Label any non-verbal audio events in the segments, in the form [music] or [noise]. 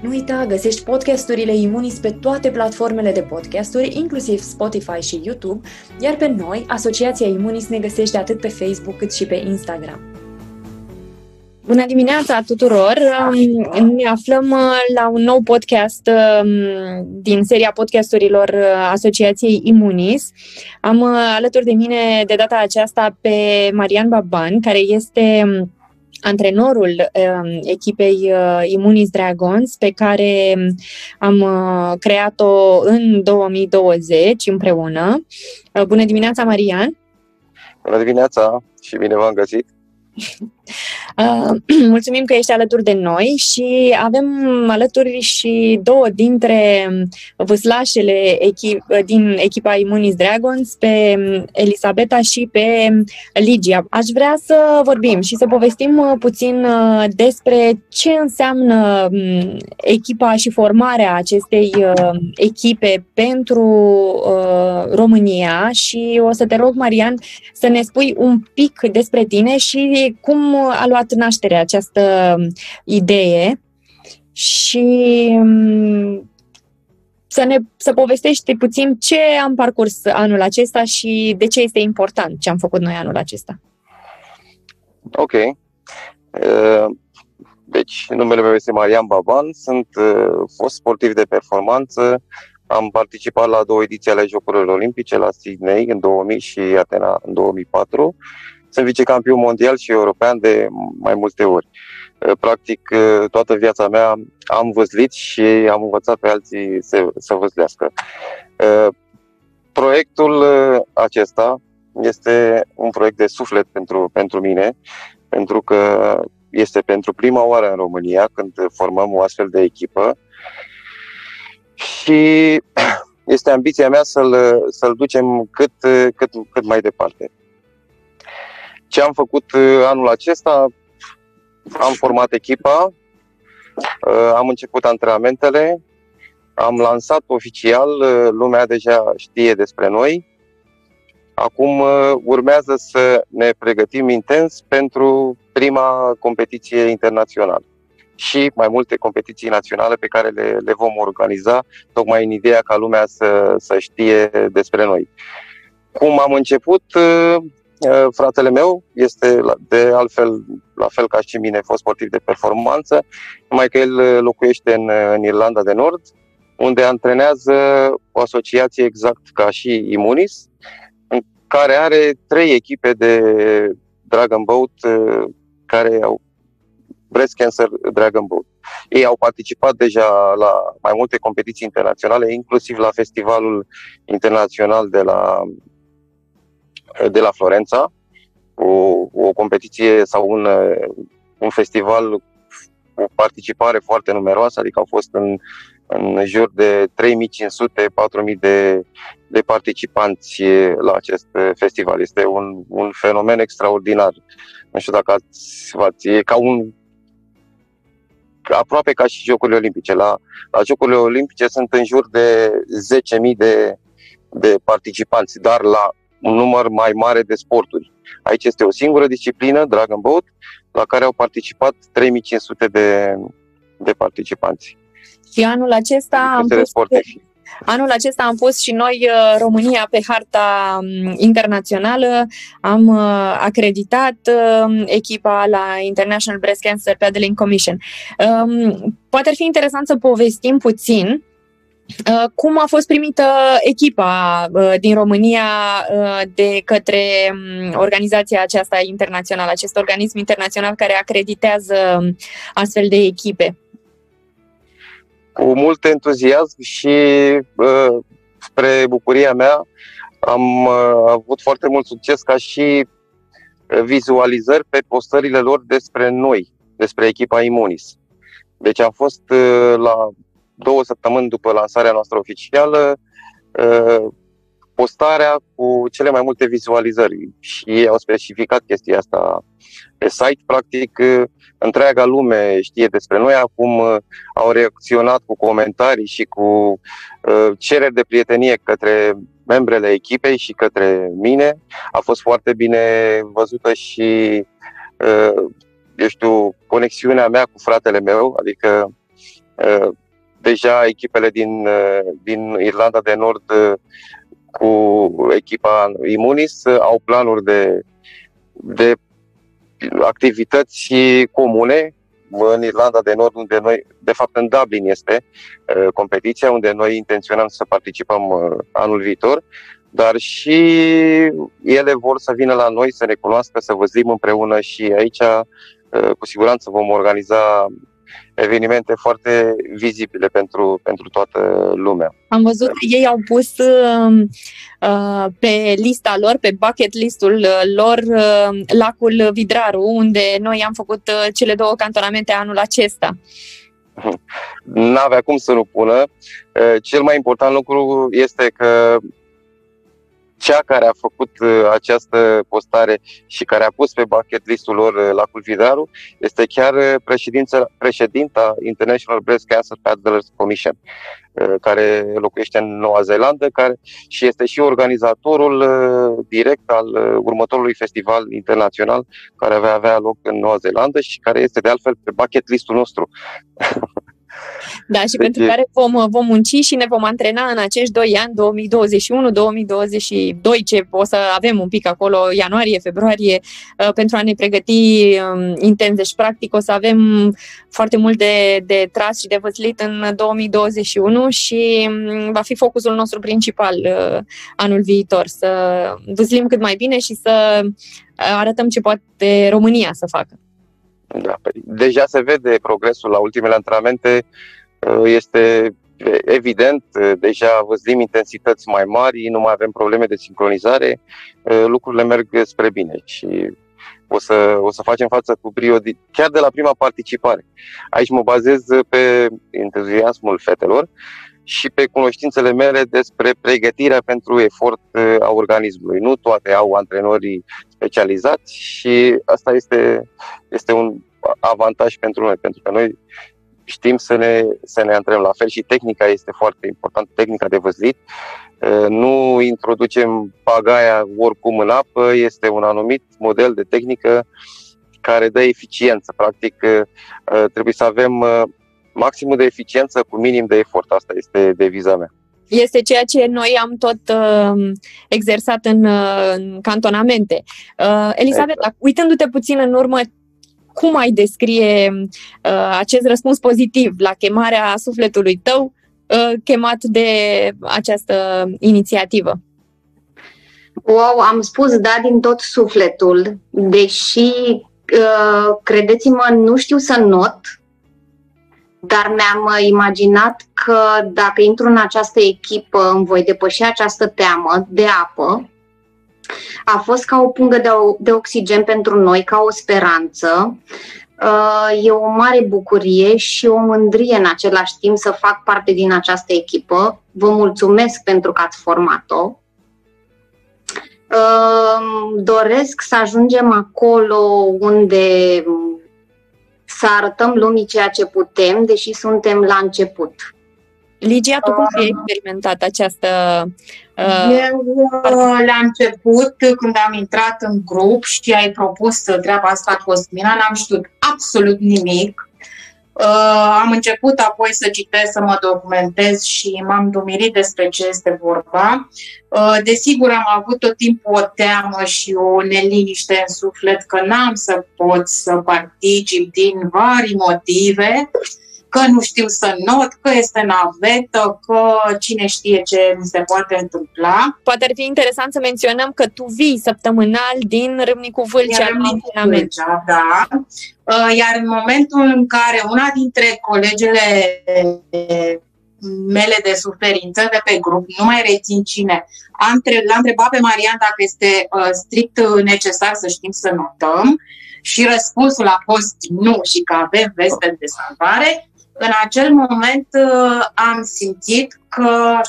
Nu uita, găsești podcasturile Imunis pe toate platformele de podcasturi, inclusiv Spotify și YouTube, iar pe noi, Asociația Imunis, ne găsește atât pe Facebook cât și pe Instagram. Bună dimineața tuturor! Ne aflăm uh, la un nou podcast um, din seria podcasturilor uh, Asociației Imunis. Am uh, alături de mine de data aceasta pe Marian Baban, care este um, antrenorul uh, echipei uh, Immunis Dragons, pe care um, am uh, creat-o în 2020 împreună. Uh, bună dimineața, Marian! Bună dimineața și bine v-am găsit! [laughs] Uh, [clears throat] mulțumim că ești alături de noi și avem alături și două dintre vâslașele echip, din echipa Immunis Dragons, pe Elisabeta și pe Ligia. Aș vrea să vorbim și să povestim uh, puțin uh, despre ce înseamnă um, echipa și formarea acestei echipe pentru România și o să te rog, Marian, să ne spui un pic despre tine și cum a luat naștere această idee și mm, să ne să povestești puțin ce am parcurs anul acesta și de ce este important ce am făcut noi anul acesta. Ok. Deci, numele meu este Marian Baban, sunt fost sportiv de performanță, am participat la două ediții ale Jocurilor Olimpice, la Sydney în 2000 și Atena în 2004 sunt vicecampion mondial și european de mai multe ori. Uh, practic, uh, toată viața mea am văzlit și am învățat pe alții să, să văzlească. Uh, proiectul acesta este un proiect de suflet pentru, pentru mine, pentru că este pentru prima oară în România când formăm o astfel de echipă și [clears throat] este ambiția mea să-l, să-l ducem cât, cât, cât mai departe. Ce am făcut uh, anul acesta? Am format echipa, uh, am început antrenamentele, am lansat oficial, uh, lumea deja știe despre noi. Acum urmează să ne pregătim intens pentru prima competiție internațională și mai multe competiții naționale pe care le, le vom organiza, tocmai în ideea ca lumea să, să știe despre noi. Cum am început, Uh, fratele meu este de altfel, la fel ca și mine, fost sportiv de performanță, numai că el uh, locuiește în, uh, în Irlanda de Nord, unde antrenează o asociație exact ca și Imunis, în care are trei echipe de Dragon Boat care au Breast Cancer Dragon Boat. Ei au participat deja la mai multe competiții internaționale, inclusiv la festivalul internațional de la de la Florența, o, o competiție sau un, un festival cu participare foarte numeroasă, adică au fost în, în jur de 3500-4000 de, de participanți la acest festival. Este un, un fenomen extraordinar. Nu știu dacă ați, ați e ca un aproape ca și Jocurile Olimpice. La, la Jocurile Olimpice sunt în jur de 10.000 de, de participanți, dar la un număr mai mare de sporturi. Aici este o singură disciplină, Dragon Boat, la care au participat 3500 de, de participanți. Și anul acesta am pus, anul acesta am pus și noi uh, România pe harta um, internațională. Am uh, acreditat um, echipa la International Breast Cancer Paddling Commission. Um, poate ar fi interesant să povestim puțin Uh, cum a fost primită echipa uh, din România uh, de către um, organizația aceasta internațională, acest organism internațional care acreditează um, astfel de echipe? Cu mult entuziasm și spre bucuria mea am avut foarte mult succes ca și vizualizări pe postările lor despre noi, despre echipa Imunis. Deci am fost la două săptămâni după lansarea noastră oficială, uh, postarea cu cele mai multe vizualizări și ei au specificat chestia asta pe site. Practic, întreaga lume știe despre noi. Acum au reacționat cu comentarii și cu cereri de prietenie către membrele echipei și către mine. A fost foarte bine văzută și, eu știu, conexiunea mea cu fratele meu, adică deja echipele din, din Irlanda de Nord cu echipa Imunis au planuri de, de activități comune. În Irlanda de Nord, unde noi, de fapt în Dublin este uh, competiția, unde noi intenționăm să participăm uh, anul viitor, dar și ele vor să vină la noi, să ne cunoască, să văzim împreună și aici uh, cu siguranță vom organiza evenimente foarte vizibile pentru, pentru toată lumea. Am văzut, ei au pus uh, uh, pe lista lor, pe bucket listul uh, lor, uh, lacul Vidraru, unde noi am făcut uh, cele două cantonamente anul acesta. N-avea cum să nu pună. Uh, cel mai important lucru este că cea care a făcut uh, această postare și care a pus pe bucket listul lor uh, la Culvidaru este chiar uh, președinta International Breast Cancer Paddlers Commission, care locuiește în Noua Zeelandă care, și este și organizatorul direct al următorului festival internațional care va avea loc în Noua Zeelandă și care este de altfel pe bucket listul nostru. [laughs] [laughs] Da, și deci pentru care vom, vom munci și ne vom antrena în acești doi ani, 2021-2022, ce o să avem un pic acolo, ianuarie, februarie, uh, pentru a ne pregăti um, intens. Deci, practic, o să avem foarte mult de, de tras și de văzlit în 2021 și um, va fi focusul nostru principal uh, anul viitor, să văzlim cât mai bine și să uh, arătăm ce poate România să facă. Da, păi deja se vede progresul la ultimele antrenamente, uh, este evident, uh, deja văzim intensități mai mari, nu mai avem probleme de sincronizare, uh, lucrurile merg spre bine și o să, o să facem față cu brio chiar de la prima participare. Aici mă bazez pe entuziasmul fetelor și pe cunoștințele mele despre pregătirea pentru efort a organismului. Nu toate au antrenorii specializați și asta este, este un avantaj pentru noi, pentru că noi știm să ne, să ne antrenăm la fel și tehnica este foarte importantă, tehnica de văzlit. Nu introducem pagaia oricum în apă, este un anumit model de tehnică care dă eficiență. Practic, trebuie să avem maximul de eficiență cu minim de efort. Asta este deviza mea. Este ceea ce noi am tot uh, exersat în, uh, în cantonamente. Uh, Elisabeta, exact. uitându-te puțin în urmă, cum ai descrie uh, acest răspuns pozitiv la chemarea sufletului tău uh, chemat de această inițiativă? Wow, am spus da din tot sufletul, deși, uh, credeți-mă, nu știu să not, dar mi-am uh, imaginat că dacă intru în această echipă îmi voi depăși această teamă de apă. A fost ca o pungă de, de oxigen pentru noi, ca o speranță. Uh, e o mare bucurie și o mândrie în același timp să fac parte din această echipă. Vă mulțumesc pentru că ați format-o. Uh, doresc să ajungem acolo unde să arătăm lumii ceea ce putem, deși suntem la început. Ligia, tu cum ai experimentat această... Uh, Eu, uh, la început, când am intrat în grup și ai propus treaba asta cu Cosmina, n-am știut absolut nimic. Uh, am început apoi să citesc, să mă documentez și m-am dumirit despre ce este vorba. Uh, desigur, am avut tot timpul o teamă și o neliniște în suflet că n-am să pot să particip din vari motive că nu știu să not, că este navetă, că cine știe ce mi se poate întâmpla. Poate ar fi interesant să menționăm că tu vii săptămânal din Râmnicu Vâlcea. Râmnicu Vâlcea, da. Uh, iar în momentul în care una dintre colegele mele de suferință de pe grup, nu mai rețin cine, am l-am întrebat pe Marian dacă este uh, strict necesar să știm să notăm și răspunsul a fost nu și că avem veste de salvare în acel moment uh, am simțit că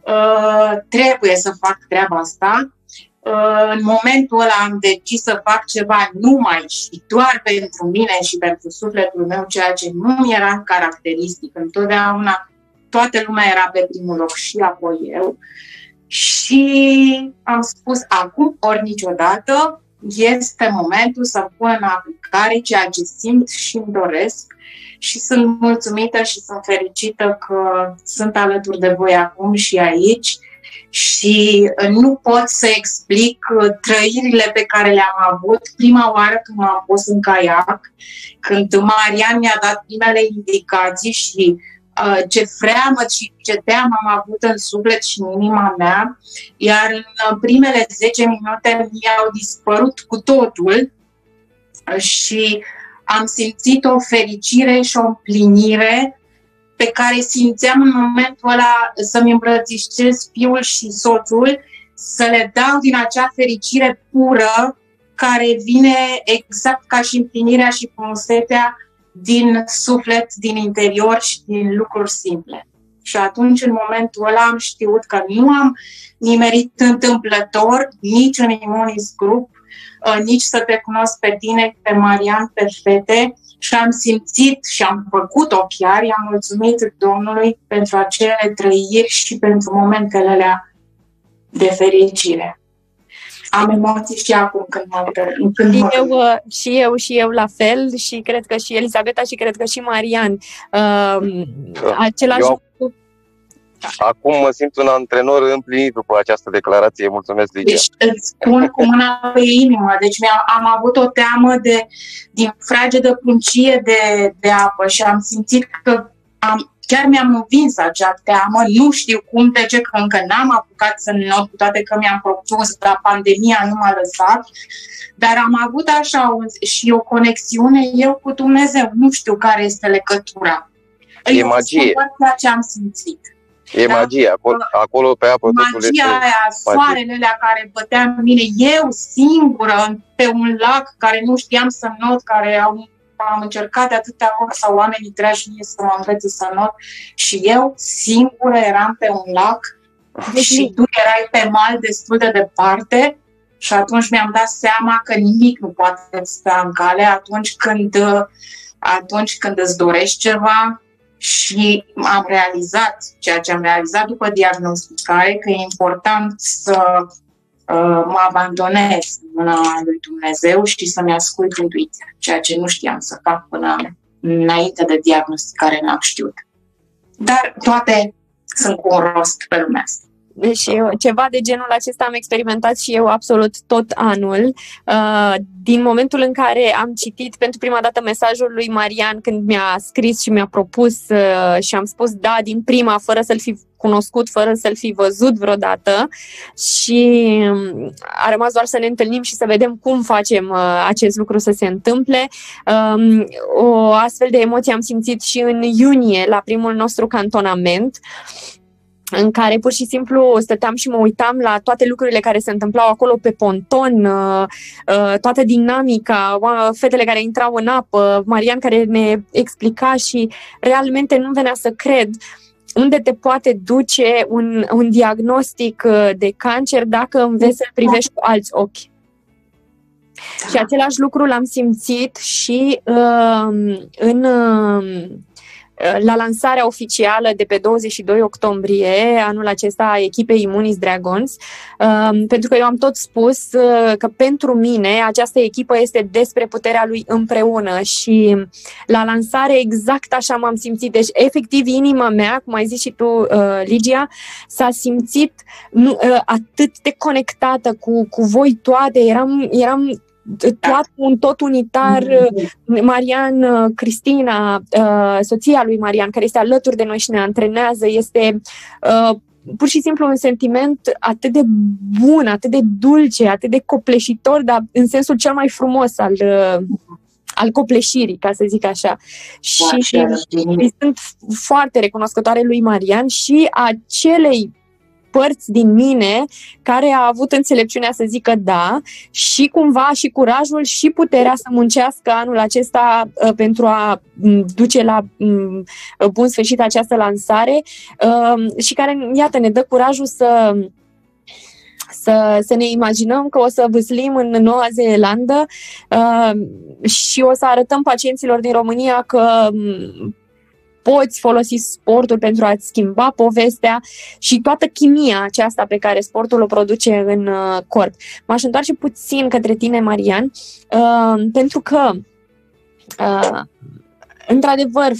uh, trebuie să fac treaba asta. Uh, în momentul ăla am decis să fac ceva numai și doar pentru mine și pentru sufletul meu, ceea ce nu era caracteristic. Întotdeauna toată lumea era pe primul loc și apoi eu. Și am spus acum ori niciodată este momentul să pun în aplicare ceea ce simt și îmi doresc și sunt mulțumită și sunt fericită că sunt alături de voi acum și aici. Și nu pot să explic trăirile pe care le-am avut. Prima oară când m-am pus în caiac, când Marian mi-a dat primele indicații și Uh, ce freamă și ce teamă am avut în suflet și în inima mea, iar în primele 10 minute mi-au dispărut cu totul. Și am simțit o fericire și o împlinire pe care simțeam în momentul ăla să-mi îmbrățișez fiul și soțul, să le dau din acea fericire pură care vine exact ca și împlinirea și frumusețea din suflet, din interior și din lucruri simple. Și atunci, în momentul ăla, am știut că nu am nimerit întâmplător nici în Immunis Group, uh, nici să te cunosc pe tine, pe Marian, pe fete, și am simțit și am făcut-o chiar, i-am mulțumit Domnului pentru acele trăiri și pentru momentele alea de fericire. Am emoții și acum când mă când și, mă... Eu, uh, și eu și eu la fel. Și cred că și Elisabeta și cred că și Marian. Uh, același eu... lucru Acum mă simt un antrenor împlinit după această declarație. Mulțumesc, Ligia. Deci îți spun cu mâna pe inimă. Deci am avut o teamă de, din fragedă pruncie de, de apă și am simțit că am, Chiar mi-am învins acea teamă, nu știu cum, de ce, că încă n-am apucat să not, cu toate că mi-am propus, dar pandemia nu m-a lăsat, dar am avut așa și o conexiune eu cu Dumnezeu. Nu știu care este legătura. E eu magie. Ceea ce am simțit. E da? magie, acolo, acolo pe apă magia totul este aia, soarele alea care bătea în mine, eu singură pe un lac care nu știam să not, care au am încercat de atâtea ori sau oamenii treași mie să mă învețe să not și eu singură eram pe un lac. Deci și tu erai pe mal destul de departe și atunci mi-am dat seama că nimic nu poate sta în cale atunci când, atunci când îți dorești ceva și am realizat ceea ce am realizat după diagnosticare, că e important să Uh, mă abandonez în mâna lui Dumnezeu și să-mi ascult intuiția, ceea ce nu știam să fac până înainte de diagnosticare n-am știut. Dar toate sunt cu un rost pe lumea asta. Deci ceva de genul acesta am experimentat și eu absolut tot anul. Uh, din momentul în care am citit pentru prima dată mesajul lui Marian când mi-a scris și mi-a propus uh, și am spus da din prima, fără să-l fi cunoscut, fără să-l fi văzut vreodată și um, a rămas doar să ne întâlnim și să vedem cum facem uh, acest lucru să se întâmple. Um, o astfel de emoție am simțit și în iunie, la primul nostru cantonament în care pur și simplu stăteam și mă uitam la toate lucrurile care se întâmplau acolo pe ponton, uh, uh, toată dinamica, fetele care intrau în apă, Marian care ne explica și realmente nu venea să cred unde te poate duce un, un diagnostic uh, de cancer dacă înveți să privești cu alți ochi. Da. Și același lucru l-am simțit și uh, în uh, Uh, la lansarea oficială de pe 22 octombrie anul acesta a echipei Imunis Dragons, um, pentru că eu am tot spus uh, că pentru mine această echipă este despre puterea lui împreună și la lansare exact așa m-am simțit. Deci, efectiv, inima mea, cum ai zis și tu, uh, Ligia, s-a simțit atât de conectată cu, cu voi toate. Eram, eram toat, un tot unitar, mm-hmm. Marian, Cristina, uh, soția lui Marian, care este alături de noi și ne antrenează, este uh, pur și simplu un sentiment atât de bun, atât de dulce, atât de copleșitor, dar în sensul cel mai frumos al, uh, al copleșirii, ca să zic așa. Și, și sunt foarte recunoscătoare lui Marian și acelei părți din mine care a avut înțelepciunea să zică da și cumva și curajul și puterea să muncească anul acesta uh, pentru a mm, duce la mm, bun sfârșit această lansare uh, și care, iată, ne dă curajul să să, să ne imaginăm că o să vâslim în Noua Zeelandă uh, și o să arătăm pacienților din România că mm, poți folosi sportul pentru a-ți schimba povestea și toată chimia aceasta pe care sportul o produce în uh, corp. M-aș întoarce puțin către tine, Marian, uh, pentru că uh, Într-adevăr,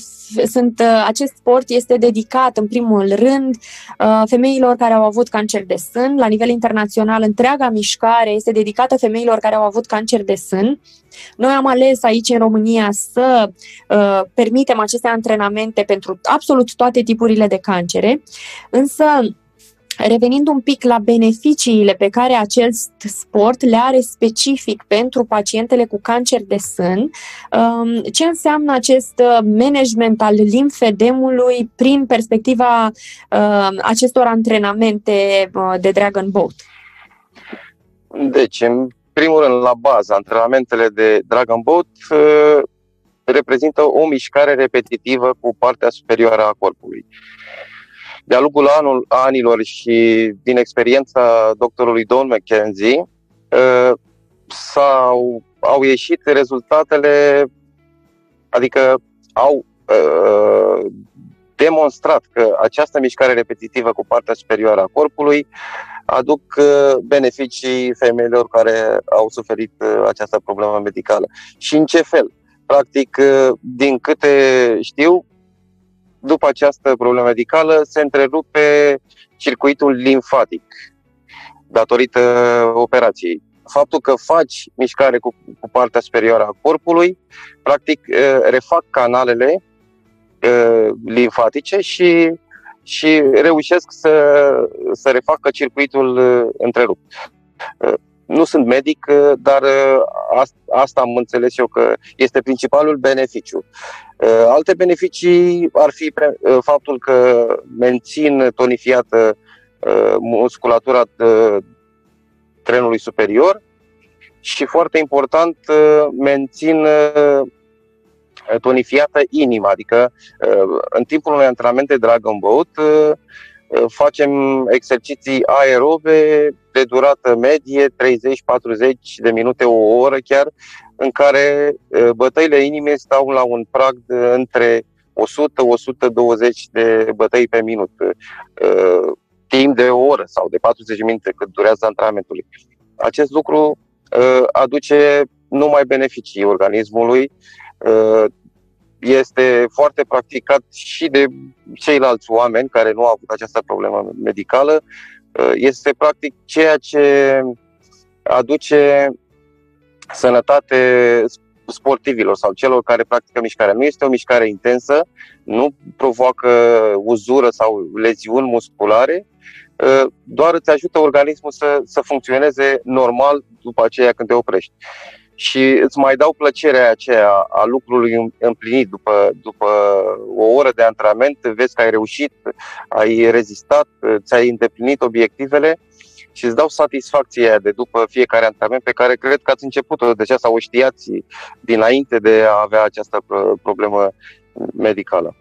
sunt, uh, acest sport este dedicat în primul rând uh, femeilor care au avut cancer de sân. La nivel internațional, întreaga mișcare este dedicată femeilor care au avut cancer de sân. Noi am ales aici în România să uh, permitem aceste antrenamente pentru absolut toate tipurile de cancere, însă Revenind un pic la beneficiile pe care acest sport le are specific pentru pacientele cu cancer de sân, um, ce înseamnă acest uh, management al limfedemului prin perspectiva um, acestor antrenamente uh, de Dragon Boat? Deci, în primul rând, la bază, antrenamentele de Dragon Boat uh, reprezintă o mișcare repetitivă cu partea superioară a corpului. De-a lungul anul, anilor și din experiența doctorului Don McKenzie, uh, s-au, au ieșit rezultatele, adică au uh, demonstrat că această mișcare repetitivă cu partea superioară a corpului aduc uh, beneficii femeilor care au suferit această problemă medicală. Și în ce fel? Practic, din câte știu, după această problemă medicală, se întrerupe circuitul limfatic datorită operației. Faptul că faci mișcare cu, cu partea superioară a corpului, practic refac canalele limfatice și, și reușesc să, să refacă circuitul întrerupt. Nu sunt medic, uh, dar uh, asta am înțeles eu că este principalul beneficiu. Uh, alte beneficii ar fi faptul că mențin tonifiată musculatura trenului superior și foarte important mențin tonifiată inima, adică în timpul unui antrenament de Dragon Boat facem exerciții aerobe de durată medie, 30-40 de minute, o oră chiar, în care bătăile inimii stau la un prag de între 100-120 de bătăi pe minut, timp de o oră sau de 40 de minute cât durează antrenamentul. Acest lucru aduce numai beneficii organismului, este foarte practicat și de ceilalți oameni care nu au avut această problemă medicală. Uh, este practic ceea ce aduce sănătate sportivilor sau celor care practică mișcarea. Nu este o mișcare intensă, nu provoacă uzură sau leziuni musculare, uh, doar îți ajută organismul să, să funcționeze normal după aceea când te oprești și îți mai dau plăcerea aceea a lucrului împlinit după, după o oră de antrenament, vezi că ai reușit, ai rezistat, ți-ai îndeplinit obiectivele și îți dau satisfacția aia de după fiecare antrenament pe care cred că ați început-o deja sau o știați dinainte de a avea această problemă medicală.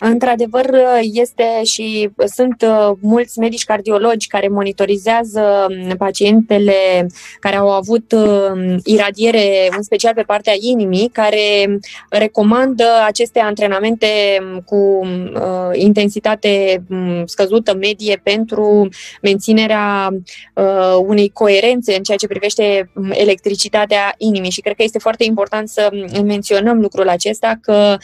Într-adevăr, este și sunt uh, mulți medici cardiologi care monitorizează um, pacientele care au avut um, iradiere, în special pe partea inimii, care recomandă aceste antrenamente um, cu uh, intensitate scăzută, medie, pentru menținerea uh, unei coerențe în ceea ce privește electricitatea inimii. Și cred că este foarte important să menționăm lucrul acesta, că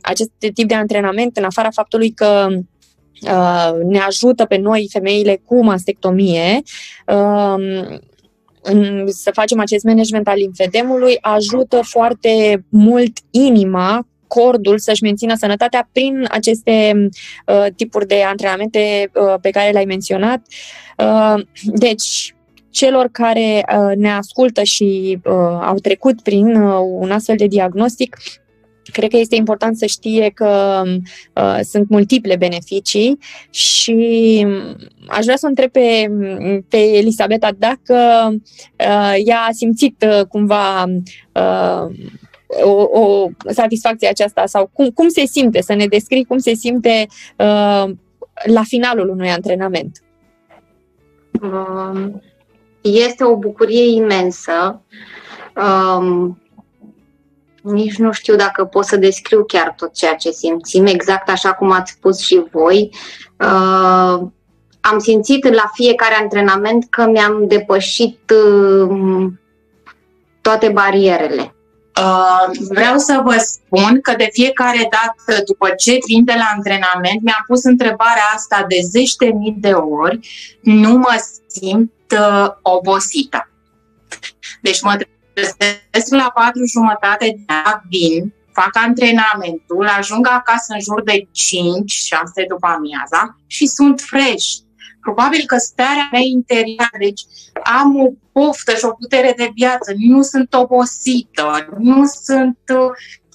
acest tip de antrenament, în afara faptului că uh, ne ajută pe noi, femeile cu mastectomie, uh, în, să facem acest management al limfedemului, ajută foarte mult inima, cordul să-și mențină sănătatea prin aceste uh, tipuri de antrenamente uh, pe care le-ai menționat. Uh, deci, celor care uh, ne ascultă și uh, au trecut prin uh, un astfel de diagnostic, cred că este important să știe că uh, sunt multiple beneficii și um, aș vrea să o întreb pe, pe Elisabeta dacă uh, ea a simțit uh, cumva uh, o, o satisfacție aceasta sau cum, cum se simte, să ne descrii cum se simte uh, la finalul unui antrenament. Um, este o bucurie imensă. Um, nici nu știu dacă pot să descriu chiar tot ceea ce simțim, exact așa cum ați spus și voi. Uh, am simțit la fiecare antrenament că mi-am depășit uh, toate barierele. Uh, vreau să vă spun că de fiecare dată după ce vin de la antrenament, mi-am pus întrebarea asta de zeci de mii de ori, nu mă simt uh, obosită. Deci mă trezesc la patru jumătate de a vin, fac antrenamentul, ajung acasă în jur de 5-6 după amiaza și sunt fresh. Probabil că starea mea interioară, deci am o poftă și o putere de viață, nu sunt obosită, nu sunt,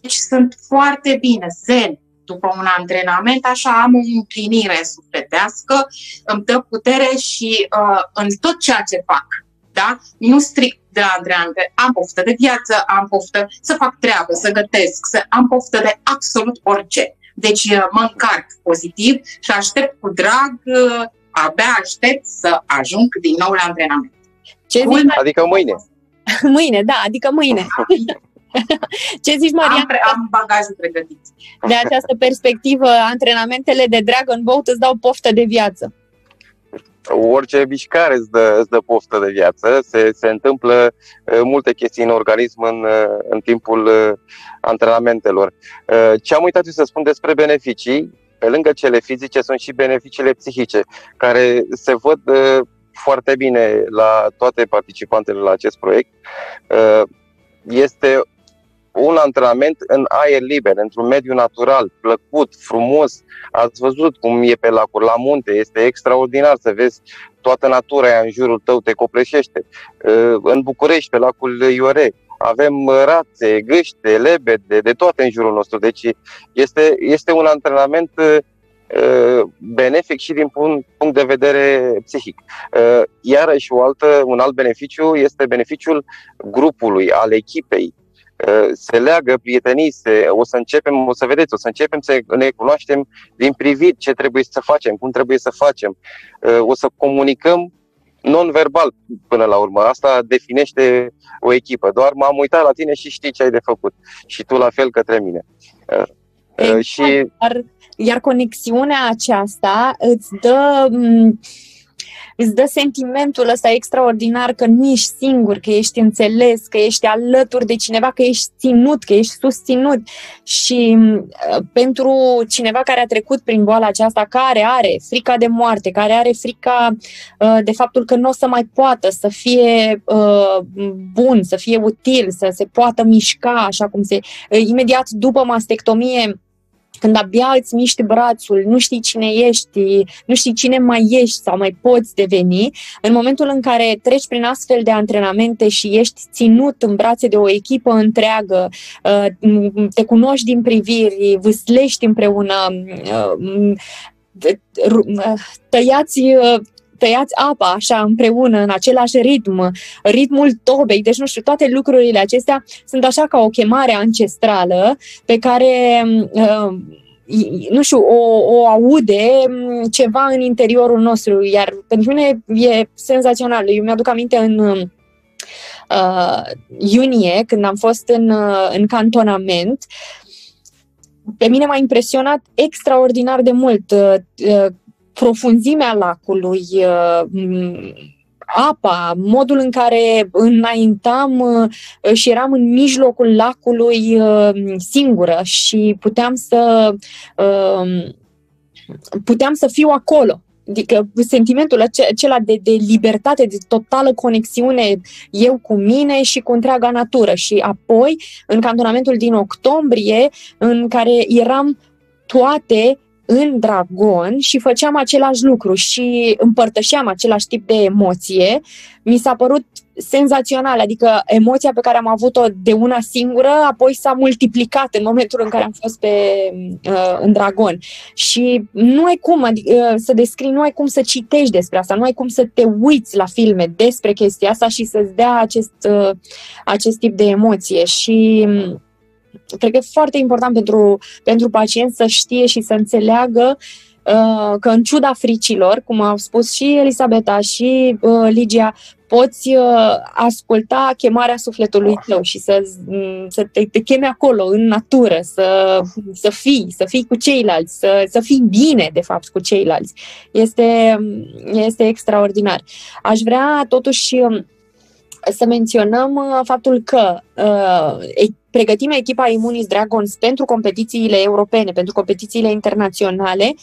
deci sunt foarte bine, zen. După un antrenament, așa am o împlinire sufletească, îmi dă putere și uh, în tot ceea ce fac. Da? Nu strict de la antrenament. Am poftă de viață, am poftă să fac treabă, să gătesc, să am poftă de absolut orice. Deci uh, mă încarc pozitiv și aștept cu drag, uh, abia aștept să ajung din nou la antrenament. Ce zici? Adică mâine. [laughs] mâine, da, adică mâine. [laughs] Ce zici, Maria? Am, pre- am bagajul pregătit. De această perspectivă, antrenamentele de Dragon Boat îți dau poftă de viață. Orice mișcare îți dă, îți dă poftă de viață. Se, se întâmplă uh, multe chestii în organism în, uh, în timpul uh, antrenamentelor. Uh, ce am uitat să spun despre beneficii, pe lângă cele fizice, sunt și beneficiile psihice, care se văd uh, foarte bine la toate participantele la acest proiect. Uh, este un antrenament în aer liber, într-un mediu natural, plăcut, frumos. Ați văzut cum e pe lacuri, la munte, este extraordinar să vezi toată natura aia în jurul tău, te copleșește. Uh, în București, pe lacul Iore, avem rațe, gâște, lebede, de toate în jurul nostru. Deci este, este un antrenament uh, Uh, benefic și din punct de vedere psihic. Uh, iarăși, o altă, un alt beneficiu este beneficiul grupului, al echipei. Uh, se leagă prietenii, se, o să începem, o să vedeți, o să începem să ne cunoaștem din privit ce trebuie să facem, cum trebuie să facem. O să comunicăm non-verbal până la urmă. Asta definește o echipă. Doar m-am uitat la tine și știi ce ai de făcut. Și tu la fel către mine. Exact, și... Dar iar conexiunea aceasta îți dă, mm, îți dă sentimentul ăsta extraordinar că nu ești singur, că ești înțeles, că ești alături de cineva, că ești ținut, că ești susținut. Și mm, pentru cineva care a trecut prin boala aceasta, care are frica de moarte, care are frica uh, de faptul că nu o să mai poată să fie uh, bun, să fie util, să se poată mișca așa cum se... Uh, imediat după mastectomie, când abia îți miști brațul, nu știi cine ești, nu știi cine mai ești sau mai poți deveni, în momentul în care treci prin astfel de antrenamente și ești ținut în brațe de o echipă întreagă, uh, te cunoști din priviri, vâslești împreună, uh, tăiați uh, tăiați apa așa împreună, în același ritm, ritmul tobei, deci nu știu, toate lucrurile acestea sunt așa ca o chemare ancestrală pe care uh, nu știu, o, o aude ceva în interiorul nostru, iar pentru mine e senzațional. Eu mi-aduc aminte în uh, iunie, când am fost în, uh, în cantonament, pe mine m-a impresionat extraordinar de mult uh, uh profunzimea lacului, uh, apa, modul în care înaintam uh, și eram în mijlocul lacului uh, singură și puteam să puteam să fiu acolo. Adică sentimentul acela de, de libertate, de totală conexiune eu cu mine și cu întreaga natură. Și apoi, în cantonamentul din octombrie, în care eram toate în Dragon și făceam același lucru și împărtășeam același tip de emoție, mi s-a părut senzațional, adică emoția pe care am avut-o de una singură, apoi s-a multiplicat în momentul în care am fost pe, uh, în Dragon. Și nu ai cum adică, uh, să descrii, nu ai cum să citești despre asta, nu ai cum să te uiți la filme despre chestia asta și să-ți dea acest, uh, acest tip de emoție. Și um, cred că e foarte important pentru, pentru pacient să știe și să înțeleagă uh, că în ciuda fricilor, cum au spus și Elisabeta și uh, Ligia, poți uh, asculta chemarea sufletului tău și să, mm, să te, te cheme acolo, în natură, să, să fii, să fii cu ceilalți, să, să fii bine, de fapt, cu ceilalți. Este, este extraordinar. Aș vrea, totuși, să menționăm uh, faptul că uh, pregătim echipa Immunis Dragons pentru competițiile europene, pentru competițiile internaționale,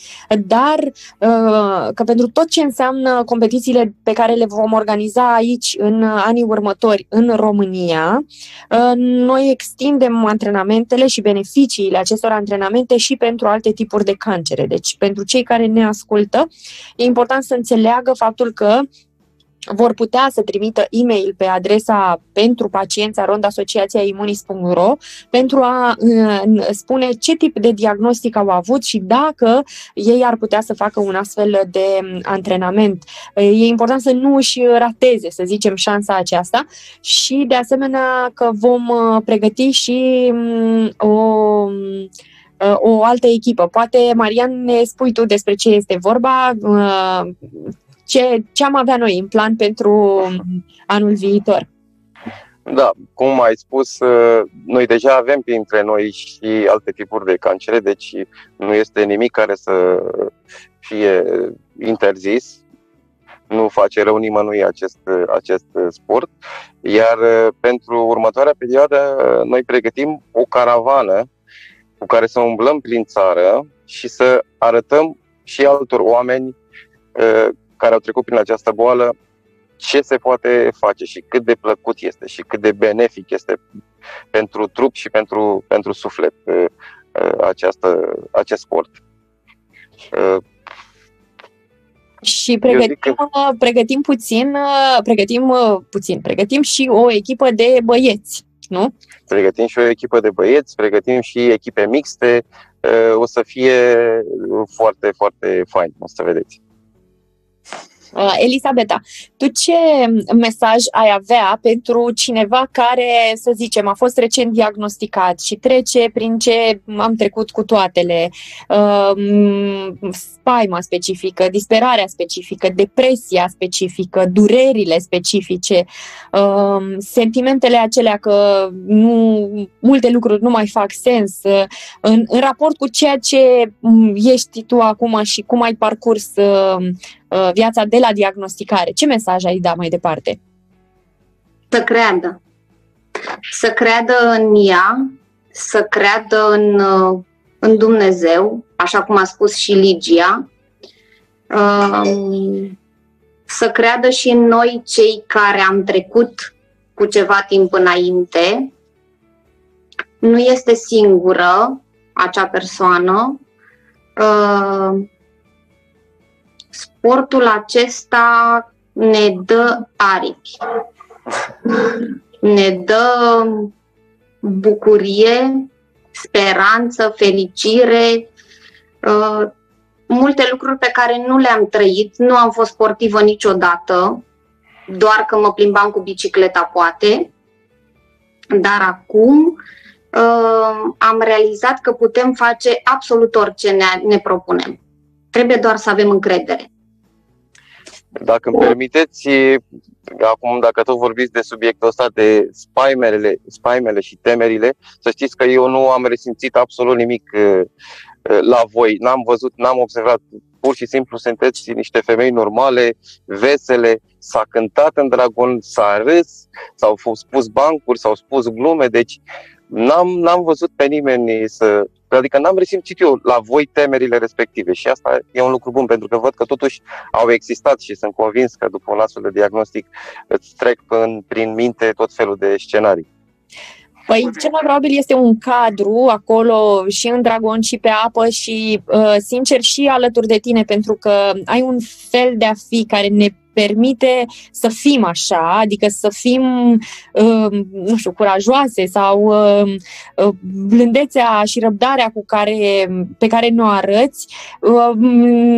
dar uh, că pentru tot ce înseamnă competițiile pe care le vom organiza aici în anii următori în România, uh, noi extindem antrenamentele și beneficiile acestor antrenamente și pentru alte tipuri de cancere. Deci, pentru cei care ne ascultă, e important să înțeleagă faptul că vor putea să trimită e-mail pe adresa pentru paciența rondasociațiaimunis.ro pentru a uh, spune ce tip de diagnostic au avut și dacă ei ar putea să facă un astfel de um, antrenament. E important să nu își rateze, să zicem, șansa aceasta și, de asemenea, că vom uh, pregăti și um, o um, uh, o altă echipă. Poate, Marian, ne spui tu despre ce este vorba, ce, ce am avea noi în plan pentru anul viitor. Da, cum ai spus, uh, noi deja avem printre noi și alte tipuri de cancere, deci nu este nimic care să fie interzis. Nu face rău nimănui acest, acest sport. Iar uh, pentru următoarea perioadă, noi pregătim o caravană cu care să umblăm prin țară și să arătăm și altor oameni uh, care au trecut prin această boală ce se poate face și cât de plăcut este și cât de benefic este pentru trup și pentru, pentru suflet uh, uh, această, acest sport. Uh, și pregătim, că... pregătim puțin, pregătim puțin, pregătim și o echipă de băieți, nu? Pregătim și o echipă de băieți, pregătim și echipe mixte, o să fie foarte, foarte fain, o să vedeți. Uh, Elisabeta, tu ce mesaj ai avea pentru cineva care, să zicem, a fost recent diagnosticat și trece prin ce am trecut cu toatele, uh, spaima specifică, disperarea specifică, depresia specifică, durerile specifice, uh, sentimentele acelea că nu, multe lucruri nu mai fac sens în, în raport cu ceea ce ești tu acum și cum ai parcurs Uh, viața de la diagnosticare. Ce mesaj ai da mai departe? Să creadă. Să creadă în ea, să creadă în, uh, în Dumnezeu, așa cum a spus și Ligia, um, să creadă și în noi cei care am trecut cu ceva timp înainte. Nu este singură acea persoană. Uh, sportul acesta ne dă aripi, ne dă bucurie, speranță, fericire, uh, multe lucruri pe care nu le-am trăit. Nu am fost sportivă niciodată, doar că mă plimbam cu bicicleta, poate. Dar acum uh, am realizat că putem face absolut orice ne, ne propunem. Trebuie doar să avem încredere. Dacă îmi permiteți, acum dacă tot vorbiți de subiectul ăsta de spaimele, spaimele și temerile, să știți că eu nu am resimțit absolut nimic uh, uh, la voi. N-am văzut, n-am observat. Pur și simplu sunteți niște femei normale, vesele, s-a cântat în dragon, s-a râs, s-au spus bancuri, s-au spus glume, deci n-am, n-am văzut pe nimeni să, Adică n-am resimțit eu la voi temerile respective și asta e un lucru bun pentru că văd că totuși au existat și sunt convins că după un astfel de diagnostic îți trec în, prin minte tot felul de scenarii. Păi, cel mai probabil este un cadru acolo și în dragon și pe apă și, uh, sincer, și alături de tine, pentru că ai un fel de a fi care ne permite să fim așa, adică să fim, uh, nu știu, curajoase sau uh, uh, blândețea și răbdarea cu care, pe care ne-o arăți,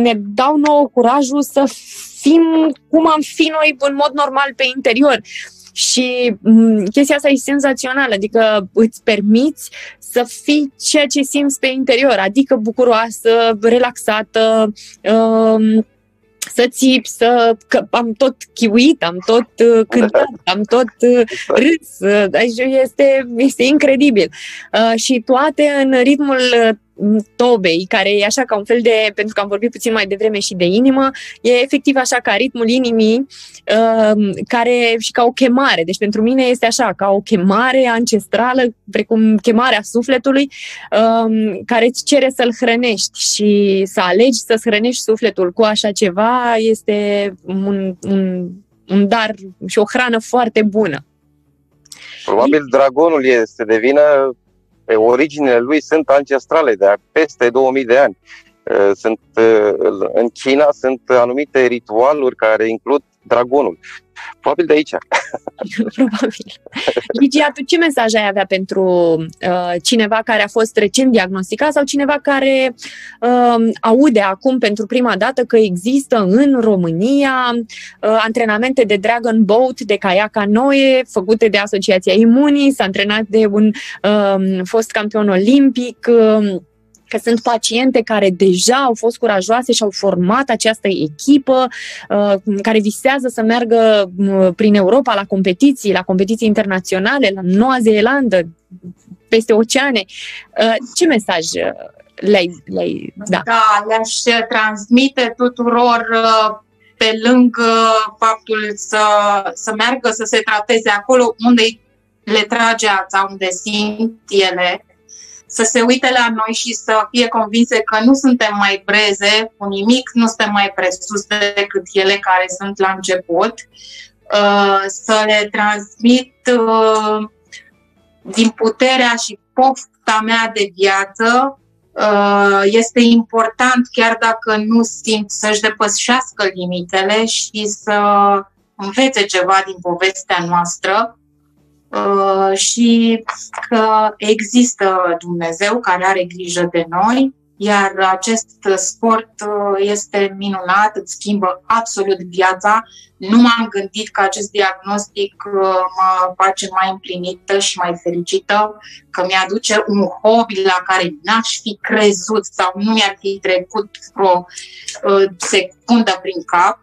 ne dau nouă curajul să fim cum am fi noi în mod normal pe interior. Și chestia asta e senzațională, adică îți permiți să fii ceea ce simți pe interior, adică bucuroasă, relaxată, uh, să țip, să... Că am tot chiuit, am tot uh, [laughs] cântat, am tot uh, râs. Uh, deci este, este incredibil. Uh, și toate în ritmul uh, tobei, care e așa ca un fel de, pentru că am vorbit puțin mai devreme și de inimă, e efectiv așa ca ritmul inimii uh, care și ca o chemare. Deci pentru mine este așa, ca o chemare ancestrală, precum chemarea sufletului, uh, care îți cere să-l hrănești și să alegi să-ți hrănești sufletul cu așa ceva este un, un, un dar și o hrană foarte bună. Probabil dragonul este de vină pe originele lui sunt ancestrale de peste 2000 de ani. Uh, sunt, uh, în China sunt anumite ritualuri care includ dragonul. Probabil de aici. [laughs] Probabil. Ligia, tu ce mesaj ai avea pentru uh, cineva care a fost recent diagnosticat sau cineva care uh, aude acum pentru prima dată că există în România uh, antrenamente de Dragon Boat, de caiac canoe, făcute de Asociația Imunii, s-a antrenat de un uh, fost campion olimpic, uh, că sunt paciente care deja au fost curajoase și au format această echipă, uh, care visează să meargă uh, prin Europa la competiții, la competiții internaționale, la Noua Zeelandă, peste oceane. Uh, ce mesaj le-ai, le-ai da? Da, le-aș transmite tuturor pe lângă faptul să, să meargă să se trateze acolo unde le trage ața, unde simt ele, să se uite la noi și să fie convinse că nu suntem mai breze cu nimic, nu suntem mai presus decât ele care sunt la început, uh, să le transmit uh, din puterea și pofta mea de viață. Uh, este important, chiar dacă nu simt, să-și depășească limitele și să învețe ceva din povestea noastră Uh, și că există Dumnezeu care are grijă de noi, iar acest sport uh, este minunat, îți schimbă absolut viața. Nu m-am gândit că acest diagnostic uh, mă face mai împlinită și mai fericită, că mi-aduce un hobby la care n-aș fi crezut sau nu mi-ar fi trecut o secundă prin cap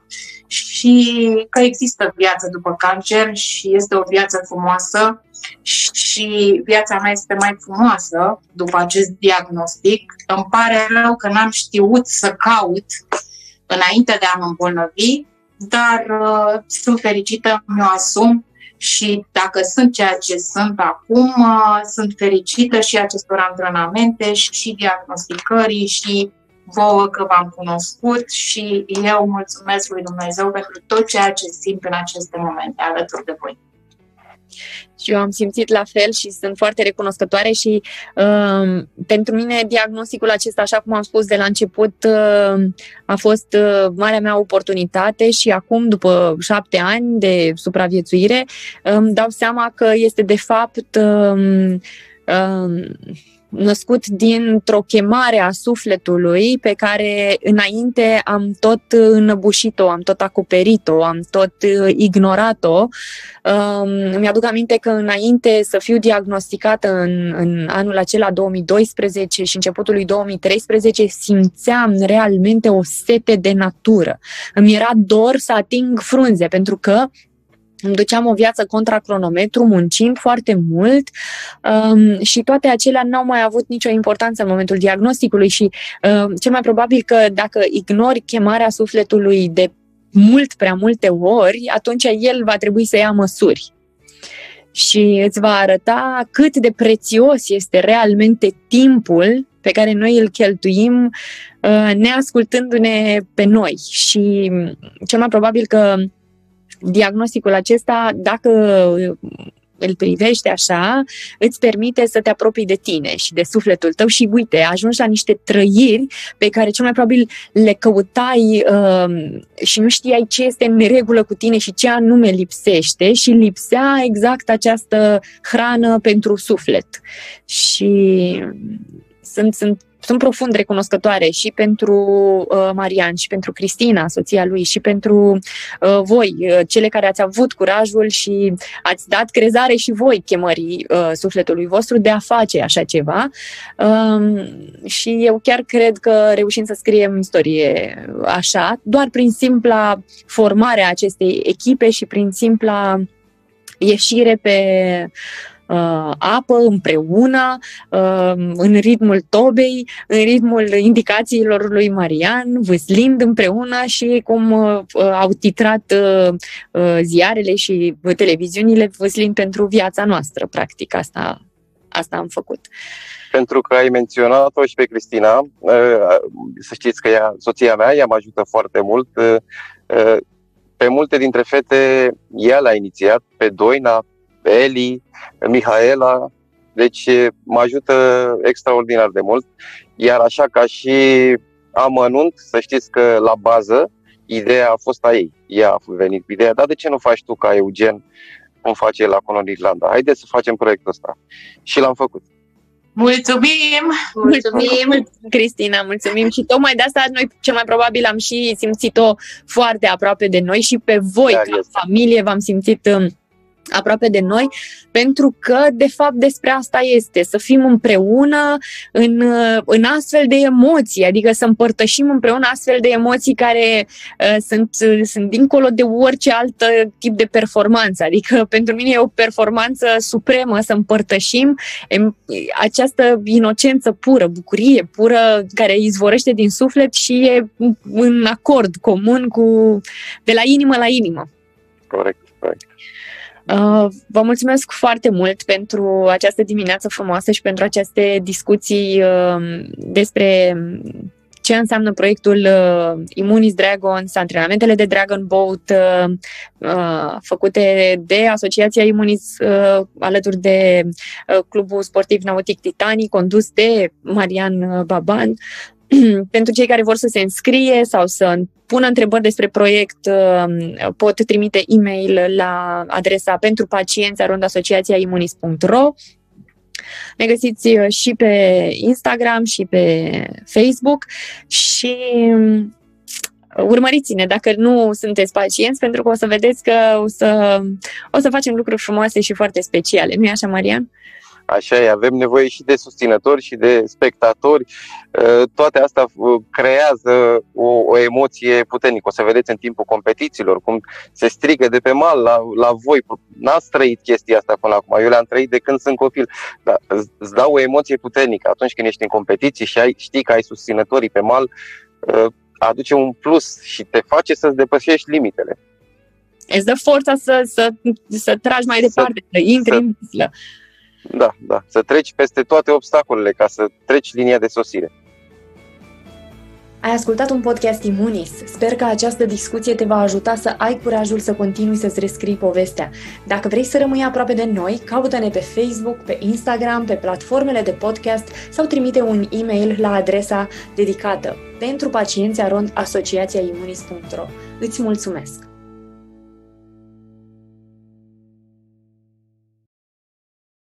și că există viață după cancer și este o viață frumoasă și viața mea este mai frumoasă după acest diagnostic. Îmi pare rău că n-am știut să caut înainte de a mă îmbolnăvi, dar uh, sunt fericită, mi-o asum și dacă sunt ceea ce sunt acum, uh, sunt fericită și acestor antrenamente și diagnosticării și vouă că v-am cunoscut și eu mulțumesc lui Dumnezeu pentru tot ceea ce simt în aceste momente alături de voi. Și eu am simțit la fel și sunt foarte recunoscătoare și uh, pentru mine diagnosticul acesta, așa cum am spus de la început, uh, a fost uh, marea mea oportunitate și acum, după șapte ani de supraviețuire, îmi dau seama că este de fapt uh, uh, născut dintr-o chemare a sufletului pe care înainte am tot înăbușit-o, am tot acoperit-o, am tot uh, ignorat-o. Um, mi-aduc aminte că înainte să fiu diagnosticată în, în anul acela 2012 și începutul lui 2013 simțeam realmente o sete de natură. Îmi era dor să ating frunze pentru că îmi duceam o viață contra cronometru, muncind foarte mult um, și toate acelea n-au mai avut nicio importanță în momentul diagnosticului și um, cel mai probabil că dacă ignori chemarea sufletului de mult prea multe ori, atunci el va trebui să ia măsuri și îți va arăta cât de prețios este realmente timpul pe care noi îl cheltuim uh, neascultându-ne pe noi. Și cel mai probabil că diagnosticul acesta, dacă îl privești așa, îți permite să te apropii de tine și de sufletul tău și uite, ajungi la niște trăiri pe care cel mai probabil le căutai uh, și nu știai ce este în regulă cu tine și ce anume lipsește și lipsea exact această hrană pentru suflet. Și sunt, sunt sunt profund recunoscătoare și pentru uh, Marian, și pentru Cristina, soția lui, și pentru uh, voi, uh, cele care ați avut curajul și ați dat crezare și voi chemării uh, sufletului vostru de a face așa ceva. Uh, și eu chiar cred că reușim să scriem istorie așa, doar prin simpla formare a acestei echipe și prin simpla ieșire pe uh, apă împreună, uh, în ritmul tobei, în ritmul indicațiilor lui Marian, vâslind împreună și cum uh, au titrat uh, uh, ziarele și televiziunile vâslind pentru viața noastră, practic. Asta, asta am făcut. Pentru că ai menționat-o și pe Cristina, uh, să știți că ea, soția mea, ea mă ajută foarte mult. Uh, uh, pe multe dintre fete, ea l-a inițiat, pe Doina, Eli, Mihaela, deci mă ajută extraordinar de mult. Iar așa ca și amănunt, să știți că la bază ideea a fost a ei. Ea a venit cu ideea, dar de ce nu faci tu ca Eugen cum face el acolo în Irlanda? Haideți să facem proiectul ăsta. Și l-am făcut. Mulțumim! Mulțumim, Cristina, mulțumim și tocmai de asta noi cel mai probabil am și simțit-o foarte aproape de noi și pe voi, da, ca este. familie, v-am simțit um, aproape de noi, pentru că, de fapt, despre asta este, să fim împreună în, în astfel de emoții, adică să împărtășim împreună astfel de emoții care uh, sunt, sunt dincolo de orice alt tip de performanță. Adică, pentru mine e o performanță supremă să împărtășim această inocență pură, bucurie pură, care izvorește din suflet și e în acord comun cu de la inimă la inimă. Corect, corect. Uh, vă mulțumesc foarte mult pentru această dimineață frumoasă și pentru aceste discuții uh, despre ce înseamnă proiectul uh, Immunis Dragons, antrenamentele de Dragon Boat făcute de Asociația Immunis alături de Clubul Sportiv Nautic Titanii, condus de Marian Baban. [clears throat] pentru cei care vor să se înscrie sau să pună întrebări despre proiect, um, pot trimite e-mail la adresa pentru pacienți imunis.ro ne găsiți uh, și pe Instagram și pe Facebook și um, urmăriți-ne dacă nu sunteți pacienți, pentru că o să vedeți că o să, o să facem lucruri frumoase și foarte speciale. Nu-i așa, Marian? Așa e, avem nevoie și de susținători și de spectatori. Uh, toate astea uh, creează o, o emoție puternică. O să vedeți în timpul competițiilor cum se strigă de pe mal la, la voi. N-ați trăit chestia asta până acum. Eu le-am trăit de când sunt copil. Dar îți dau o emoție puternică atunci când ești în competiții și ai, știi că ai susținătorii pe mal, uh, aduce un plus și te face să-ți depășești limitele. Îți dă forța să, să, să tragi mai departe, să, să intri să, în da, da. Să treci peste toate obstacolele ca să treci linia de sosire. Ai ascultat un podcast Imunis. Sper că această discuție te va ajuta să ai curajul să continui să-ți rescrii povestea. Dacă vrei să rămâi aproape de noi, caută-ne pe Facebook, pe Instagram, pe platformele de podcast sau trimite un e-mail la adresa dedicată pentru pacienți arond asociația imunis.ro. Îți mulțumesc!